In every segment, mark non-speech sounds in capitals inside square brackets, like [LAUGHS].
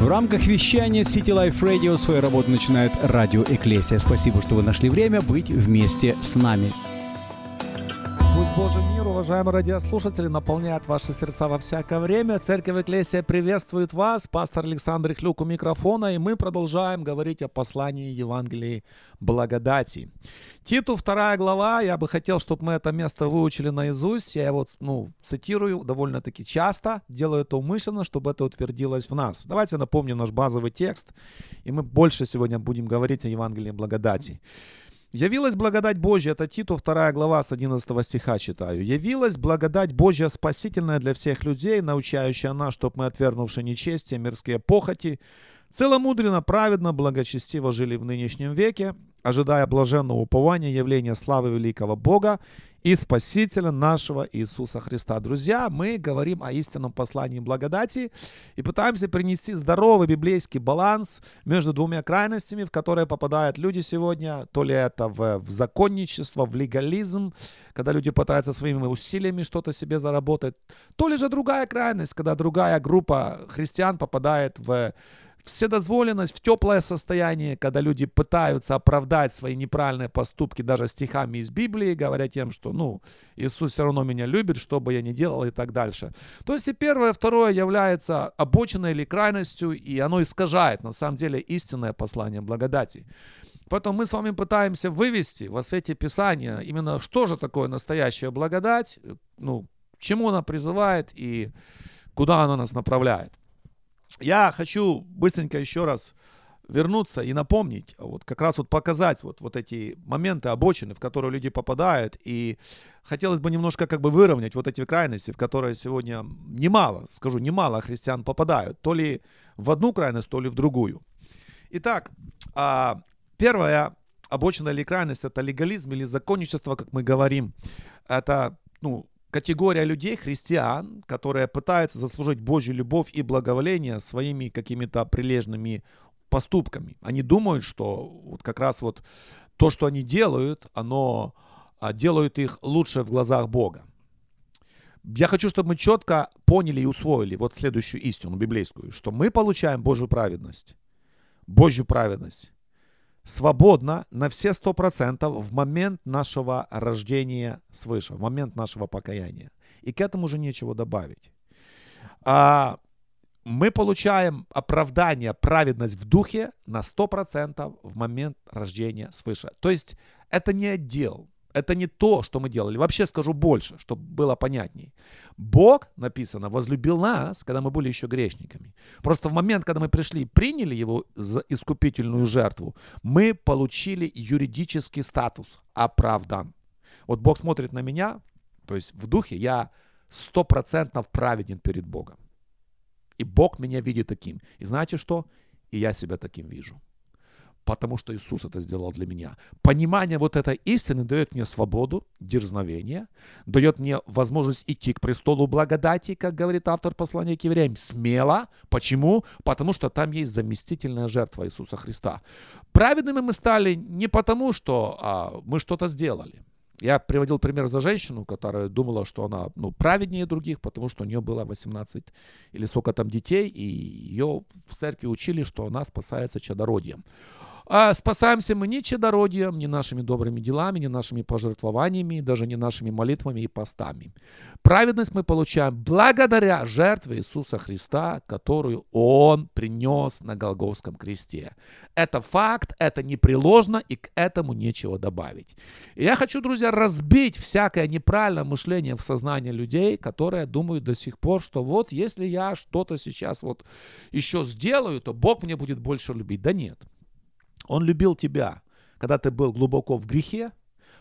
В рамках вещания City Life Radio свою работу начинает радио Эклесия. Спасибо, что вы нашли время быть вместе с нами. Пусть Божий уважаемые радиослушатели, наполняет ваши сердца во всякое время. Церковь Эклесия приветствует вас. Пастор Александр Хлюк у микрофона. И мы продолжаем говорить о послании Евангелии благодати. Титу, вторая глава. Я бы хотел, чтобы мы это место выучили наизусть. Я его ну, цитирую довольно-таки часто. Делаю это умышленно, чтобы это утвердилось в нас. Давайте напомню наш базовый текст. И мы больше сегодня будем говорить о Евангелии благодати. Явилась благодать Божья, это Титу 2 глава с 11 стиха читаю. Явилась благодать Божья спасительная для всех людей, научающая нас, чтоб мы, отвергнувши нечестие, мирские похоти, целомудренно, праведно, благочестиво жили в нынешнем веке, ожидая блаженного упования явления славы великого Бога и Спасителя нашего Иисуса Христа. Друзья, мы говорим о истинном послании благодати и пытаемся принести здоровый библейский баланс между двумя крайностями, в которые попадают люди сегодня. То ли это в, в законничество, в легализм, когда люди пытаются своими усилиями что-то себе заработать, то ли же другая крайность, когда другая группа христиан попадает в вседозволенность, в теплое состояние, когда люди пытаются оправдать свои неправильные поступки даже стихами из Библии, говоря тем, что, ну, Иисус все равно меня любит, что бы я ни делал и так дальше. То есть и первое, и второе является обочиной или крайностью, и оно искажает, на самом деле, истинное послание благодати. Поэтому мы с вами пытаемся вывести во свете Писания именно что же такое настоящая благодать, ну, к чему она призывает и куда она нас направляет. Я хочу быстренько еще раз вернуться и напомнить, вот как раз вот показать вот, вот эти моменты обочины, в которые люди попадают, и хотелось бы немножко как бы выровнять вот эти крайности, в которые сегодня немало, скажу, немало христиан попадают, то ли в одну крайность, то ли в другую. Итак, а, первая обочина или крайность это легализм или законничество, как мы говорим. Это ну, категория людей, христиан, которые пытаются заслужить Божью любовь и благоволение своими какими-то прилежными поступками. Они думают, что вот как раз вот то, что они делают, оно а, делает их лучше в глазах Бога. Я хочу, чтобы мы четко поняли и усвоили вот следующую истину библейскую, что мы получаем Божью праведность. Божью праведность свободно на все сто процентов в момент нашего рождения свыше, в момент нашего покаяния. И к этому уже нечего добавить. А, мы получаем оправдание, праведность в духе на сто процентов в момент рождения свыше. То есть это не отдел, это не то, что мы делали. Вообще скажу больше, чтобы было понятней. Бог, написано, возлюбил нас, когда мы были еще грешниками. Просто в момент, когда мы пришли и приняли его за искупительную жертву, мы получили юридический статус оправдан. Вот Бог смотрит на меня, то есть в духе я сто процентов праведен перед Богом. И Бог меня видит таким. И знаете что? И я себя таким вижу потому что Иисус это сделал для меня. Понимание вот этой истины дает мне свободу, дерзновение, дает мне возможность идти к престолу благодати, как говорит автор послания к евреям, смело. Почему? Потому что там есть заместительная жертва Иисуса Христа. Праведными мы стали не потому, что а, мы что-то сделали. Я приводил пример за женщину, которая думала, что она ну, праведнее других, потому что у нее было 18 или сколько там детей, и ее в церкви учили, что она спасается чадородием. А спасаемся мы ни чадородием, ни нашими добрыми делами, ни нашими пожертвованиями, даже не нашими молитвами и постами. Праведность мы получаем благодаря жертве Иисуса Христа, которую Он принес на Голговском кресте. Это факт, это непреложно, и к этому нечего добавить. И я хочу, друзья, разбить всякое неправильное мышление в сознании людей, которые думают до сих пор, что вот если я что-то сейчас вот еще сделаю, то Бог мне будет больше любить. Да нет. Он любил тебя, когда ты был глубоко в грехе,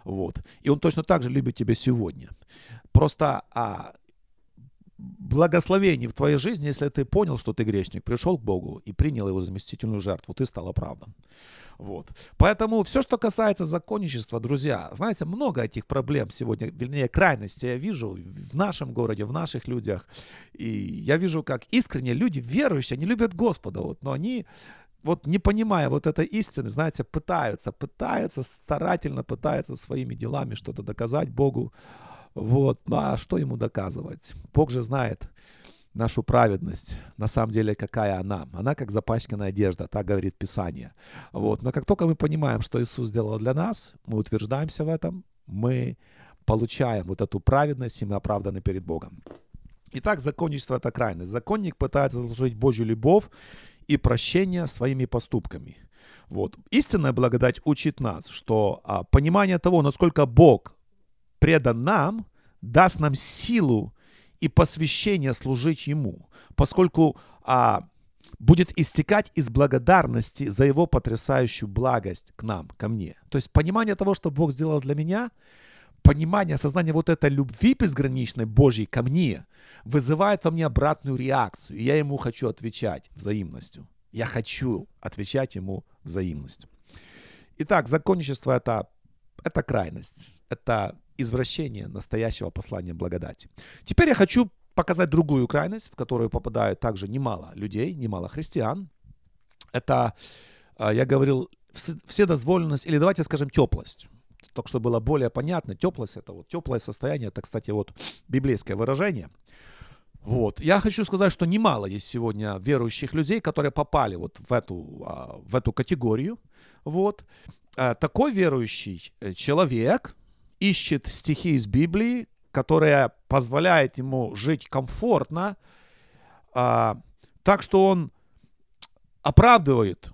вот. И он точно так же любит тебя сегодня. Просто а, благословение в твоей жизни, если ты понял, что ты грешник, пришел к Богу и принял его заместительную жертву, ты стал оправдан. Вот. Поэтому все, что касается законничества, друзья, знаете, много этих проблем сегодня, вернее, крайности я вижу в нашем городе, в наших людях. И я вижу, как искренне люди верующие, они любят Господа, вот, но они вот не понимая вот этой истины, знаете, пытаются, пытаются, старательно пытаются своими делами что-то доказать Богу. Вот, ну, а что ему доказывать? Бог же знает нашу праведность. На самом деле, какая она? Она как запачканная одежда, так говорит Писание. Вот. Но как только мы понимаем, что Иисус сделал для нас, мы утверждаемся в этом, мы получаем вот эту праведность, и мы оправданы перед Богом. Итак, законничество – это крайность. Законник пытается заслужить Божью любовь и прощение своими поступками. Вот. Истинная благодать учит нас, что а, понимание того, насколько Бог предан нам, даст нам силу и посвящение служить Ему, поскольку а, будет истекать из благодарности за Его потрясающую благость к нам, ко мне. То есть понимание того, что Бог сделал для меня, понимание, осознание вот этой любви безграничной Божьей ко мне вызывает во мне обратную реакцию. И я Ему хочу отвечать взаимностью. Я хочу отвечать Ему взаимностью. Итак, законничество это, это крайность. Это извращение настоящего послания благодати. Теперь я хочу показать другую крайность, в которую попадает также немало людей, немало христиан. Это, а, я говорил, вседозволенность, или давайте скажем теплость. Только чтобы было более понятно, теплость это вот теплое состояние, это, кстати, вот библейское выражение. Вот. Я хочу сказать, что немало есть сегодня верующих людей, которые попали вот в эту, а, в эту категорию. Вот. А, такой верующий э, человек, ищет стихи из Библии, которые позволяют ему жить комфортно, а, так что он оправдывает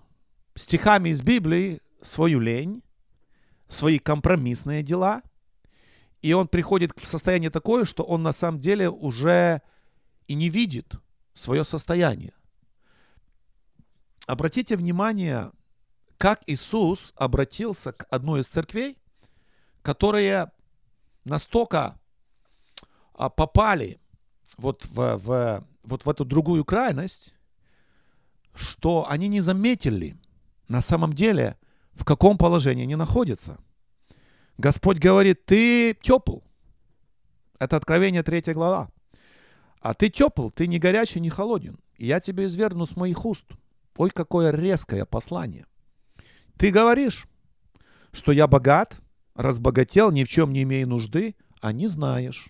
стихами из Библии свою лень, свои компромиссные дела, и он приходит в состояние такое, что он на самом деле уже и не видит свое состояние. Обратите внимание, как Иисус обратился к одной из церквей, которые настолько а, попали вот в, в, вот в эту другую крайность, что они не заметили на самом деле, в каком положении они находятся. Господь говорит, ты тепл. Это Откровение 3 глава. А ты тепл, ты не горячий, не холоден. И я тебе изверну с моих уст. Ой, какое резкое послание. Ты говоришь, что я богат, разбогател, ни в чем не имея нужды, а не знаешь,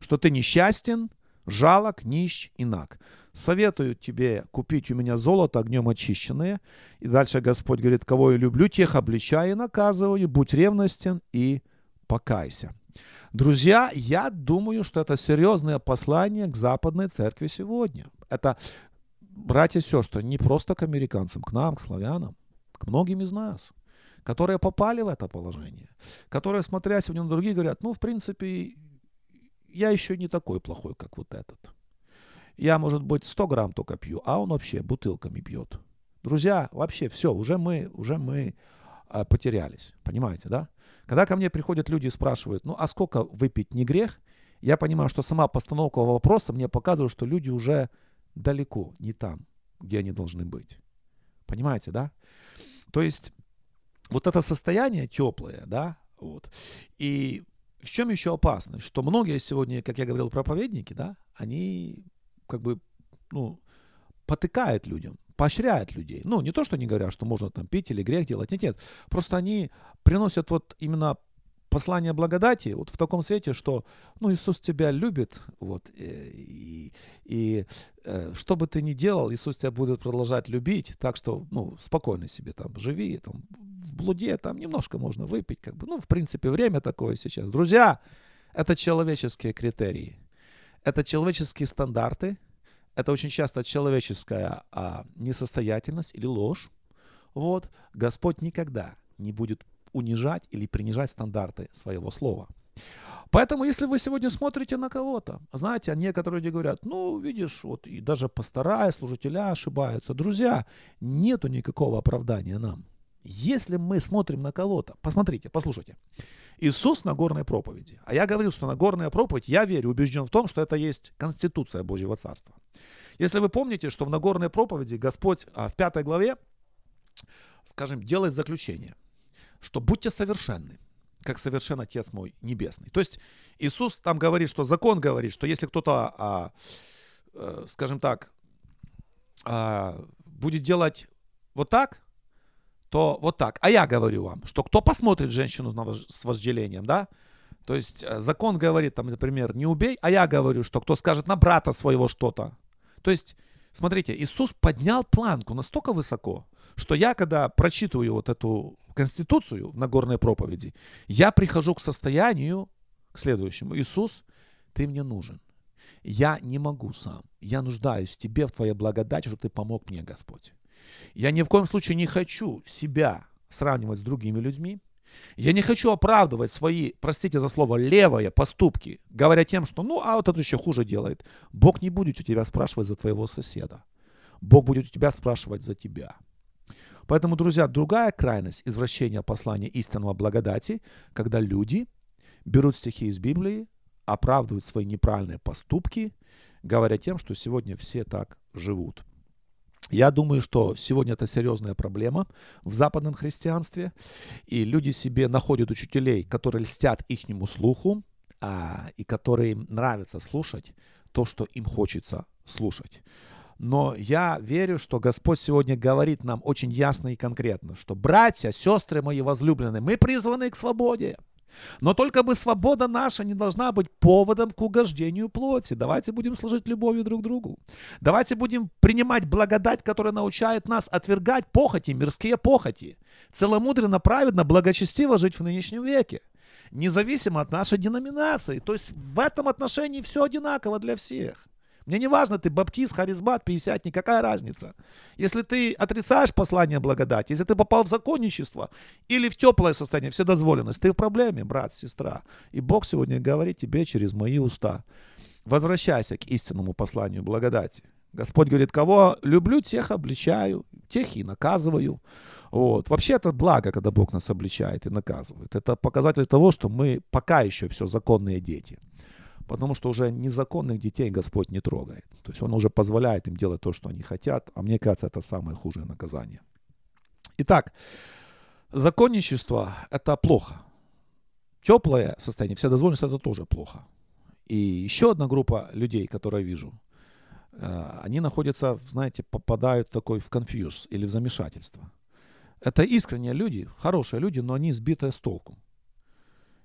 что ты несчастен, жалок, нищ и наг. Советую тебе купить у меня золото огнем очищенное. И дальше Господь говорит, кого я люблю, тех обличаю и наказываю, будь ревностен и покайся. Друзья, я думаю, что это серьезное послание к западной церкви сегодня. Это, братья и сестры, не просто к американцам, к нам, к славянам, к многим из нас – которые попали в это положение, которые, смотря сегодня на других, говорят, ну, в принципе, я еще не такой плохой, как вот этот. Я, может быть, 100 грамм только пью, а он вообще бутылками пьет. Друзья, вообще все, уже мы, уже мы а, потерялись, понимаете, да? Когда ко мне приходят люди и спрашивают, ну, а сколько выпить не грех, я понимаю, что сама постановка вопроса мне показывает, что люди уже далеко, не там, где они должны быть. Понимаете, да? То есть вот это состояние теплое, да, вот. И в чем еще опасность? Что многие сегодня, как я говорил, проповедники, да, они как бы, ну, потыкают людям, поощряют людей. Ну, не то, что они говорят, что можно там пить или грех делать, нет, нет. Просто они приносят вот именно послание благодати вот в таком свете, что ну, Иисус тебя любит, вот, э, и, и э, что бы ты ни делал, Иисус тебя будет продолжать любить, так что ну, спокойно себе там живи, там, в блуде там немножко можно выпить, как бы, ну, в принципе, время такое сейчас. Друзья, это человеческие критерии, это человеческие стандарты, это очень часто человеческая а, несостоятельность или ложь. Вот, Господь никогда не будет унижать или принижать стандарты своего слова. Поэтому, если вы сегодня смотрите на кого-то, знаете, а некоторые люди говорят, ну, видишь, вот и даже пастора, и служителя ошибаются. Друзья, нету никакого оправдания нам. Если мы смотрим на кого-то, посмотрите, послушайте. Иисус на горной проповеди. А я говорил, что на горная проповедь, я верю, убежден в том, что это есть конституция Божьего Царства. Если вы помните, что в Нагорной проповеди Господь а, в пятой главе, скажем, делает заключение что будьте совершенны, как совершен Отец мой Небесный. То есть Иисус там говорит, что закон говорит, что если кто-то, а, а, скажем так, а, будет делать вот так, то вот так. А я говорю вам, что кто посмотрит женщину с вожделением, да, то есть э, закон говорит, там, например, не убей, а я говорю, что кто скажет на брата своего что-то, То есть, смотрите, Иисус поднял планку настолько высоко, что я, когда прочитываю вот эту Конституцию в Нагорной проповеди, я прихожу к состоянию, к следующему. Иисус, ты мне нужен. Я не могу сам. Я нуждаюсь в Тебе, в Твоей благодати, чтобы Ты помог мне, Господь. Я ни в коем случае не хочу себя сравнивать с другими людьми. Я не хочу оправдывать свои, простите за слово, левые поступки, говоря тем, что ну, а вот это еще хуже делает. Бог не будет у тебя спрашивать за твоего соседа. Бог будет у тебя спрашивать за тебя. Поэтому, друзья, другая крайность извращения послания истинного благодати, когда люди берут стихи из Библии, оправдывают свои неправильные поступки, говоря тем, что сегодня все так живут. Я думаю, что сегодня это серьезная проблема в западном христианстве, и люди себе находят учителей, которые льстят ихнему слуху, а, и которые им нравится слушать то, что им хочется слушать. Но я верю, что Господь сегодня говорит нам очень ясно и конкретно, что братья, сестры мои возлюбленные, мы призваны к свободе. Но только бы свобода наша не должна быть поводом к угождению плоти. Давайте будем служить любовью друг другу. Давайте будем принимать благодать, которая научает нас отвергать похоти, мирские похоти. Целомудренно, праведно, благочестиво жить в нынешнем веке. Независимо от нашей деноминации. То есть в этом отношении все одинаково для всех. Мне не важно, ты баптист, харизмат, пятидесятник, какая разница. Если ты отрицаешь послание благодати, если ты попал в законничество или в теплое состояние, вседозволенность, ты в проблеме, брат, сестра. И Бог сегодня говорит тебе через мои уста. Возвращайся к истинному посланию благодати. Господь говорит, кого люблю, тех обличаю, тех и наказываю. Вот. Вообще это благо, когда Бог нас обличает и наказывает. Это показатель того, что мы пока еще все законные дети потому что уже незаконных детей Господь не трогает. То есть Он уже позволяет им делать то, что они хотят, а мне кажется, это самое худшее наказание. Итак, законничество – это плохо. Теплое состояние, вседозволенность – это тоже плохо. И еще одна группа людей, которые я вижу, э, они находятся, знаете, попадают в такой в конфьюз или в замешательство. Это искренние люди, хорошие люди, но они сбитые с толку.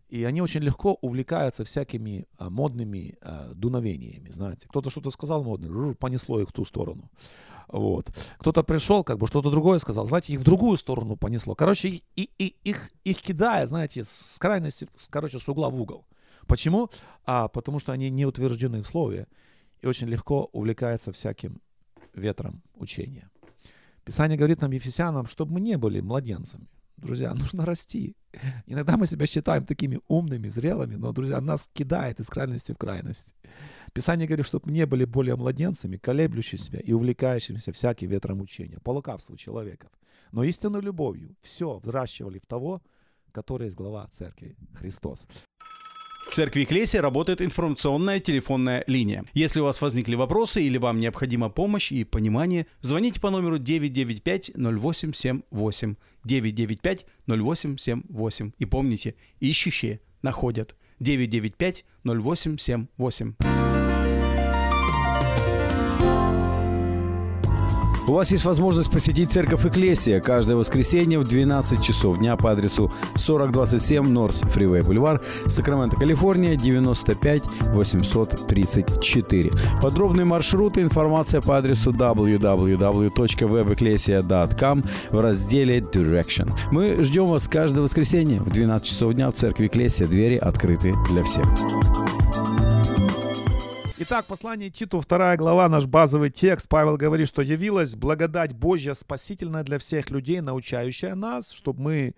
И они очень легко увлекаются всякими а, модными а, дуновениями, знаете. Кто-то что-то сказал модное, понесло их в ту сторону. Вот. Кто-то пришел, как бы что-то другое сказал, знаете, их в другую сторону понесло. Короче, их, их, их, их кидая, знаете, с крайности, короче, с угла в угол. Почему? А, потому что они не утверждены в слове и очень легко увлекаются всяким ветром учения. Писание говорит нам, ефесянам, чтобы мы не были младенцами. Друзья, [LAUGHS] нужно расти. Иногда мы себя считаем такими умными, зрелыми, но, друзья, нас кидает из крайности в крайность. Писание говорит, чтобы не были более младенцами, колеблющимися и увлекающимися всяким ветром учения, по лукавству человеков. Но истинной любовью все взращивали в того, который есть глава церкви, Христос. В церкви Клесия работает информационная телефонная линия. Если у вас возникли вопросы или вам необходима помощь и понимание, звоните по номеру 995 0878 995 0878 и помните, ищущие находят. 995 У вас есть возможность посетить церковь Экклесия каждое воскресенье в 12 часов дня по адресу 4027 Норс Фривей Бульвар, Сакраменто, Калифорния, 95 834. Подробные маршруты, информация по адресу www.webecclesia.com в разделе Direction. Мы ждем вас каждое воскресенье в 12 часов дня в церкви Экклесия. Двери открыты для всех. Итак, послание Титу, вторая глава, наш базовый текст. Павел говорит, что явилась благодать Божья спасительная для всех людей, научающая нас, чтобы мы,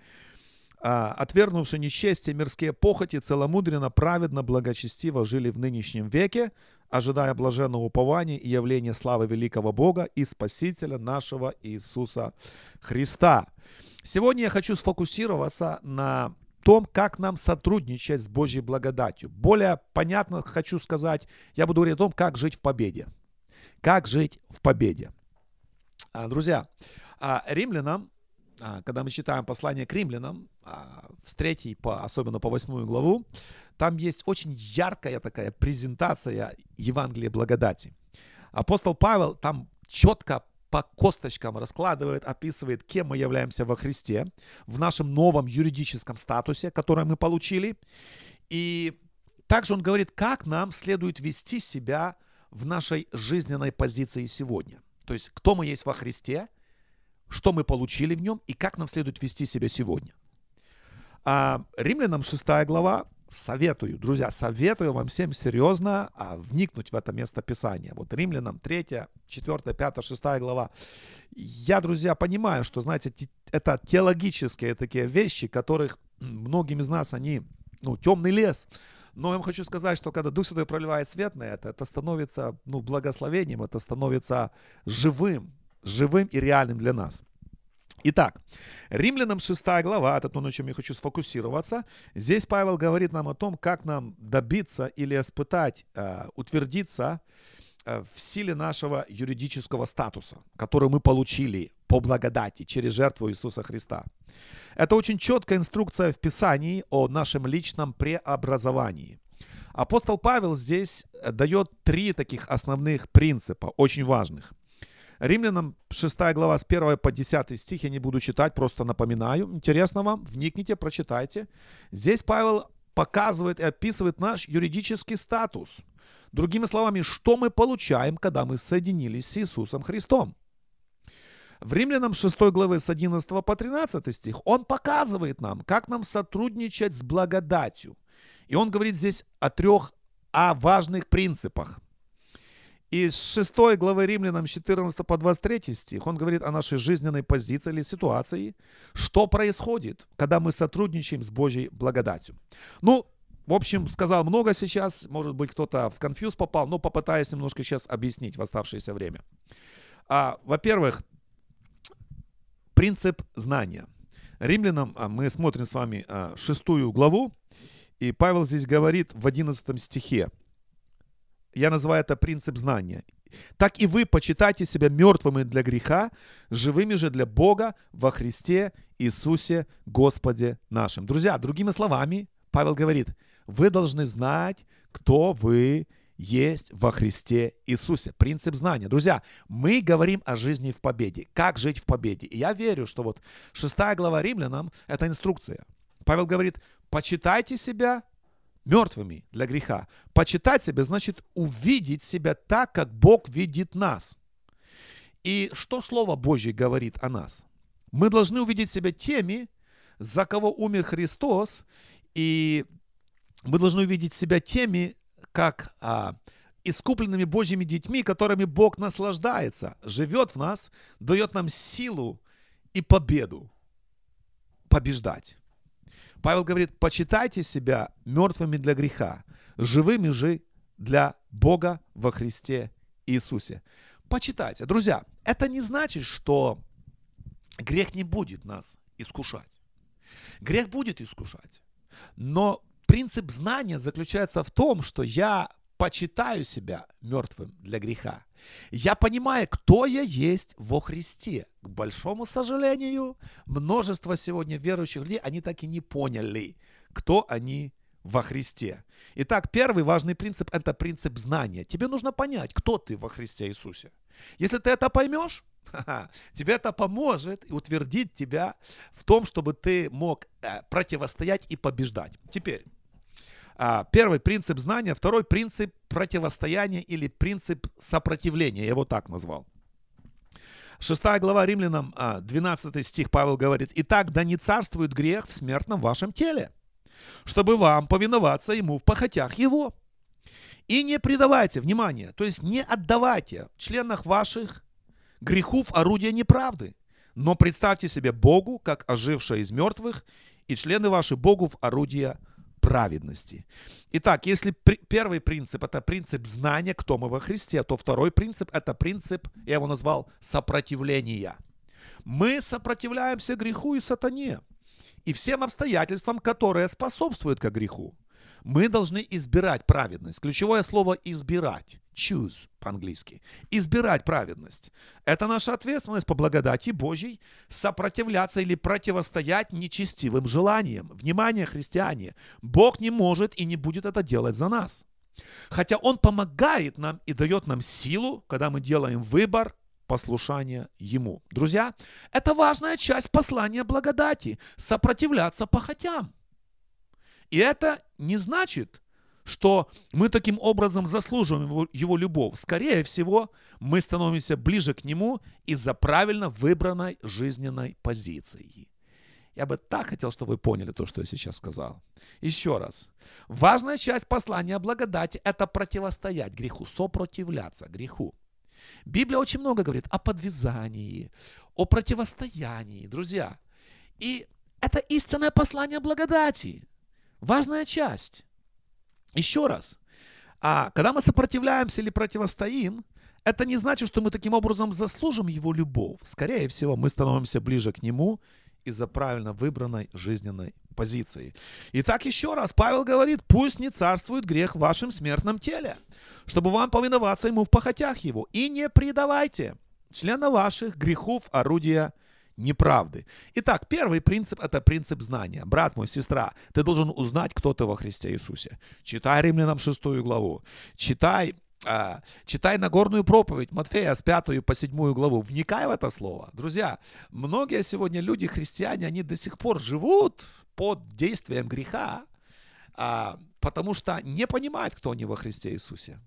а, отвергнувши нечестие, мирские похоти, целомудренно, праведно, благочестиво жили в нынешнем веке, ожидая блаженного упования и явления славы великого Бога и Спасителя нашего Иисуса Христа. Сегодня я хочу сфокусироваться на том, как нам сотрудничать с Божьей благодатью. Более понятно хочу сказать, я буду говорить о том, как жить в победе. Как жить в победе. А, друзья, а, римлянам, а, когда мы читаем послание к римлянам, с 3 по, особенно по 8 главу, там есть очень яркая такая презентация Евангелия благодати. Апостол Павел там четко по косточкам раскладывает, описывает, кем мы являемся во Христе, в нашем новом юридическом статусе, который мы получили. И также он говорит, как нам следует вести себя в нашей жизненной позиции сегодня. То есть, кто мы есть во Христе, что мы получили в нем и как нам следует вести себя сегодня. А Римлянам 6 глава советую, друзья, советую вам всем серьезно а, вникнуть в это место Писания. Вот Римлянам 3, 4, 5, 6 глава. Я, друзья, понимаю, что, знаете, это теологические такие вещи, которых многим из нас они, ну, темный лес. Но я вам хочу сказать, что когда Дух Святой проливает свет на это, это становится, ну, благословением, это становится живым, живым и реальным для нас. Итак, Римлянам 6 глава, это то, на чем я хочу сфокусироваться. Здесь Павел говорит нам о том, как нам добиться или испытать, э, утвердиться э, в силе нашего юридического статуса, который мы получили по благодати через жертву Иисуса Христа. Это очень четкая инструкция в Писании о нашем личном преобразовании. Апостол Павел здесь э, дает три таких основных принципа, очень важных. Римлянам 6 глава с 1 по 10 стих я не буду читать, просто напоминаю. Интересно вам, вникните, прочитайте. Здесь Павел показывает и описывает наш юридический статус. Другими словами, что мы получаем, когда мы соединились с Иисусом Христом. В Римлянам 6 главы с 11 по 13 стих он показывает нам, как нам сотрудничать с благодатью. И он говорит здесь о трех о важных принципах – и с 6 главы Римлянам 14 по 23 стих он говорит о нашей жизненной позиции или ситуации, что происходит, когда мы сотрудничаем с Божьей благодатью. Ну, в общем, сказал много сейчас, может быть, кто-то в конфьюз попал, но попытаюсь немножко сейчас объяснить в оставшееся время. А, во-первых, принцип знания. Римлянам а, мы смотрим с вами а, шестую главу, и Павел здесь говорит в 11 стихе, я называю это принцип знания. Так и вы почитайте себя мертвыми для греха, живыми же для Бога во Христе Иисусе Господе нашим. Друзья, другими словами, Павел говорит, вы должны знать, кто вы есть во Христе Иисусе. Принцип знания. Друзья, мы говорим о жизни в победе. Как жить в победе. И я верю, что вот шестая глава римлянам – это инструкция. Павел говорит, почитайте себя мертвыми для греха. Почитать себя значит увидеть себя так, как Бог видит нас. И что Слово Божье говорит о нас? Мы должны увидеть себя теми, за кого умер Христос, и мы должны увидеть себя теми, как а, искупленными Божьими детьми, которыми Бог наслаждается, живет в нас, дает нам силу и победу побеждать. Павел говорит, почитайте себя мертвыми для греха, живыми же для Бога во Христе Иисусе. Почитайте. Друзья, это не значит, что грех не будет нас искушать. Грех будет искушать. Но принцип знания заключается в том, что я почитаю себя мертвым для греха. Я понимаю, кто я есть во Христе. К большому сожалению, множество сегодня верующих людей, они так и не поняли, кто они во Христе. Итак, первый важный принцип – это принцип знания. Тебе нужно понять, кто ты во Христе Иисусе. Если ты это поймешь, [LAUGHS] тебе это поможет и утвердит тебя в том, чтобы ты мог э, противостоять и побеждать. Теперь, первый принцип знания, второй принцип противостояния или принцип сопротивления. Я его так назвал. Шестая глава Римлянам, 12 а, стих Павел говорит, «Итак, да не царствует грех в смертном вашем теле, чтобы вам повиноваться ему в похотях его. И не предавайте, внимание, то есть не отдавайте в членах ваших грехов орудия неправды, но представьте себе Богу, как ожившее из мертвых, и члены ваши Богу в орудия праведности. Итак, если при, первый принцип это принцип знания, кто мы во Христе, то второй принцип это принцип, я его назвал сопротивления. Мы сопротивляемся греху и сатане и всем обстоятельствам, которые способствуют к греху. Мы должны избирать праведность. Ключевое слово избирать. Choose по-английски. Избирать праведность. Это наша ответственность по благодати Божьей сопротивляться или противостоять нечестивым желаниям. Внимание, христиане, Бог не может и не будет это делать за нас. Хотя Он помогает нам и дает нам силу, когда мы делаем выбор послушания Ему. Друзья, это важная часть послания благодати – сопротивляться похотям. И это не значит, что мы таким образом заслуживаем его, его любовь. Скорее всего, мы становимся ближе к нему из-за правильно выбранной жизненной позиции. Я бы так хотел, чтобы вы поняли то, что я сейчас сказал. Еще раз. Важная часть послания благодати – это противостоять греху, сопротивляться греху. Библия очень много говорит о подвязании, о противостоянии, друзья. И это истинное послание благодати. Важная часть. Еще раз. А когда мы сопротивляемся или противостоим, это не значит, что мы таким образом заслужим его любовь. Скорее всего, мы становимся ближе к нему из-за правильно выбранной жизненной позиции. Итак, еще раз, Павел говорит, пусть не царствует грех в вашем смертном теле, чтобы вам повиноваться ему в похотях его. И не предавайте члена ваших грехов орудия неправды. Итак, первый принцип – это принцип знания. Брат мой, сестра, ты должен узнать, кто ты во Христе Иисусе. Читай Римлянам 6 главу. Читай а, читай Нагорную проповедь Матфея с 5 по 7 главу. Вникай в это слово. Друзья, многие сегодня люди, христиане, они до сих пор живут под действием греха, а, потому что не понимают, кто они во Христе Иисусе.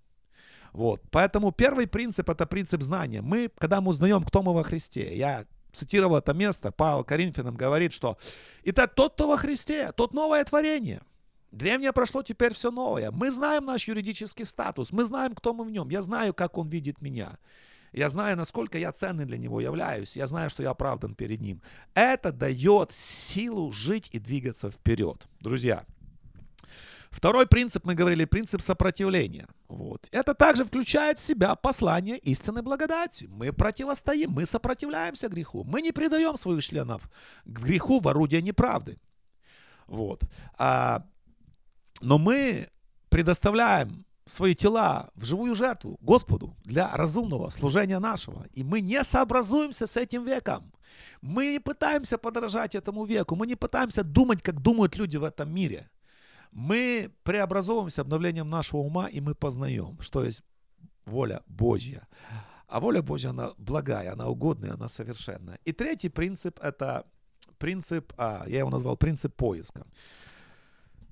Вот. Поэтому первый принцип – это принцип знания. Мы, когда мы узнаем, кто мы во Христе, я цитировал это место, Павел Коринфянам говорит, что «Итак, тот, кто во Христе, тот новое творение». Древнее прошло, теперь все новое. Мы знаем наш юридический статус, мы знаем, кто мы в нем. Я знаю, как он видит меня. Я знаю, насколько я ценный для него являюсь. Я знаю, что я оправдан перед ним. Это дает силу жить и двигаться вперед. Друзья, Второй принцип, мы говорили, принцип сопротивления. Вот. Это также включает в себя послание истинной благодати. Мы противостоим, мы сопротивляемся греху. Мы не предаем своих членов греху в орудие неправды. Вот. А но мы предоставляем свои тела в живую жертву Господу для разумного служения нашего. И мы не сообразуемся с этим веком. Мы не пытаемся подражать этому веку. Мы не пытаемся думать, как думают люди в этом мире. Мы преобразовываемся обновлением нашего ума, и мы познаем, что есть воля Божья. А воля Божья, она благая, она угодная, она совершенная. И третий принцип – это принцип, а, я его назвал принцип поиска.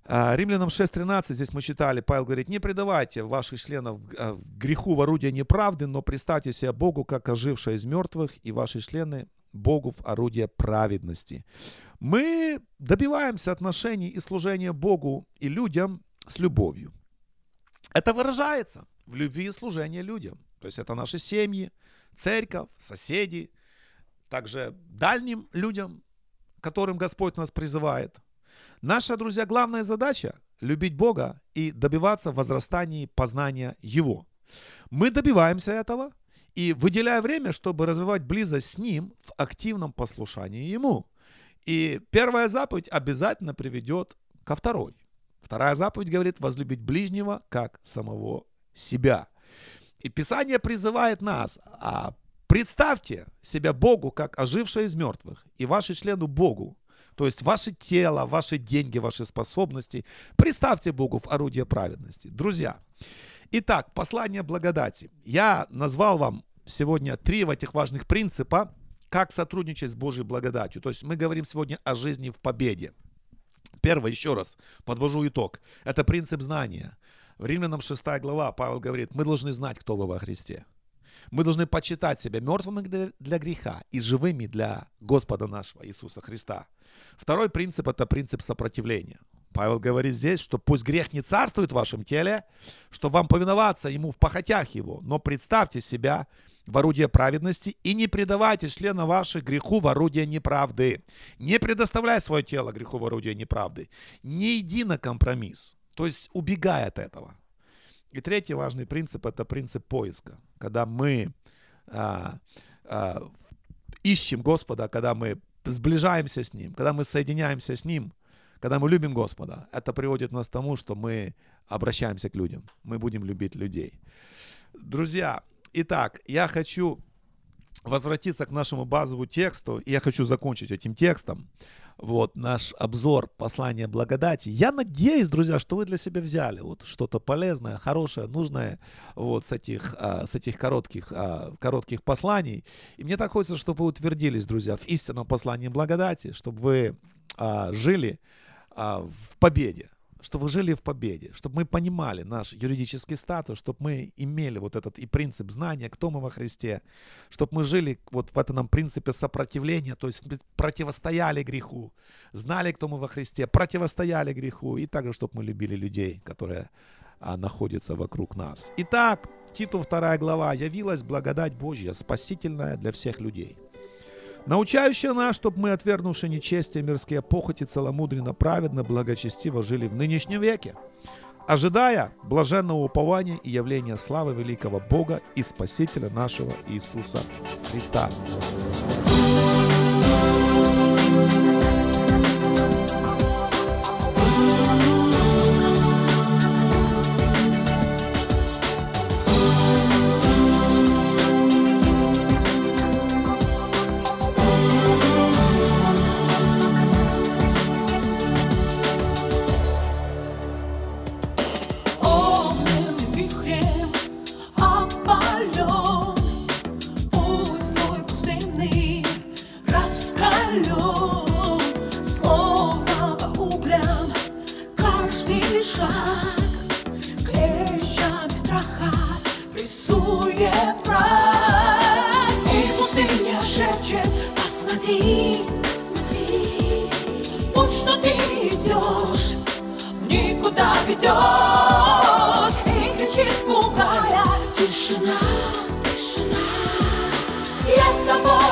А, Римлянам 6.13, здесь мы читали, Павел говорит, не предавайте ваших членов а, греху в орудие неправды, но представьте себя Богу, как ожившее из мертвых, и ваши члены Богу в орудие праведности. Мы добиваемся отношений и служения Богу и людям с любовью. Это выражается в любви и служении людям. То есть это наши семьи, церковь, соседи, также дальним людям, которым Господь нас призывает – Наша, друзья, главная задача – любить Бога и добиваться возрастания познания Его. Мы добиваемся этого и выделяя время, чтобы развивать близость с Ним в активном послушании Ему. И первая заповедь обязательно приведет ко второй. Вторая заповедь говорит возлюбить ближнего как самого себя. И Писание призывает нас, а представьте себя Богу как ожившее из мертвых, и ваши члены Богу то есть ваше тело, ваши деньги, ваши способности. Представьте Богу в орудие праведности. Друзья, итак, послание благодати. Я назвал вам сегодня три этих важных принципа, как сотрудничать с Божьей благодатью. То есть мы говорим сегодня о жизни в победе. Первое, еще раз, подвожу итог. Это принцип знания. В Римлянам 6 глава Павел говорит, мы должны знать, кто вы во Христе. Мы должны почитать себя мертвыми для греха и живыми для Господа нашего Иисуса Христа. Второй принцип – это принцип сопротивления. Павел говорит здесь, что пусть грех не царствует в вашем теле, чтобы вам повиноваться ему в похотях его, но представьте себя в орудие праведности и не предавайте члена ваших греху в орудие неправды. Не предоставляй свое тело греху в орудие неправды. Не иди на компромисс, то есть убегай от этого. И третий важный принцип – это принцип поиска. Когда мы а, а, ищем Господа, когда мы сближаемся с Ним, когда мы соединяемся с Ним, когда мы любим Господа, это приводит нас к тому, что мы обращаемся к людям. Мы будем любить людей. Друзья, итак, я хочу возвратиться к нашему базовому тексту, я хочу закончить этим текстом вот наш обзор послания благодати. Я надеюсь, друзья, что вы для себя взяли вот что-то полезное, хорошее, нужное вот с этих, а, с этих коротких, а, коротких посланий. И мне так хочется, чтобы вы утвердились, друзья, в истинном послании благодати, чтобы вы а, жили в победе, чтобы вы жили в победе, чтобы мы понимали наш юридический статус, чтобы мы имели вот этот и принцип знания, кто мы во Христе, чтобы мы жили вот в этом принципе сопротивления, то есть противостояли греху, знали, кто мы во Христе, противостояли греху, и также, чтобы мы любили людей, которые а, находятся вокруг нас. Итак, Титу 2 глава, явилась благодать Божья, спасительная для всех людей научающая нас, чтобы мы, отвергнувши нечестие, мирские похоти, целомудренно, праведно, благочестиво жили в нынешнем веке, ожидая блаженного упования и явления славы великого Бога и Спасителя нашего Иисуса Христа. Тишина, тишина. Я с тобой.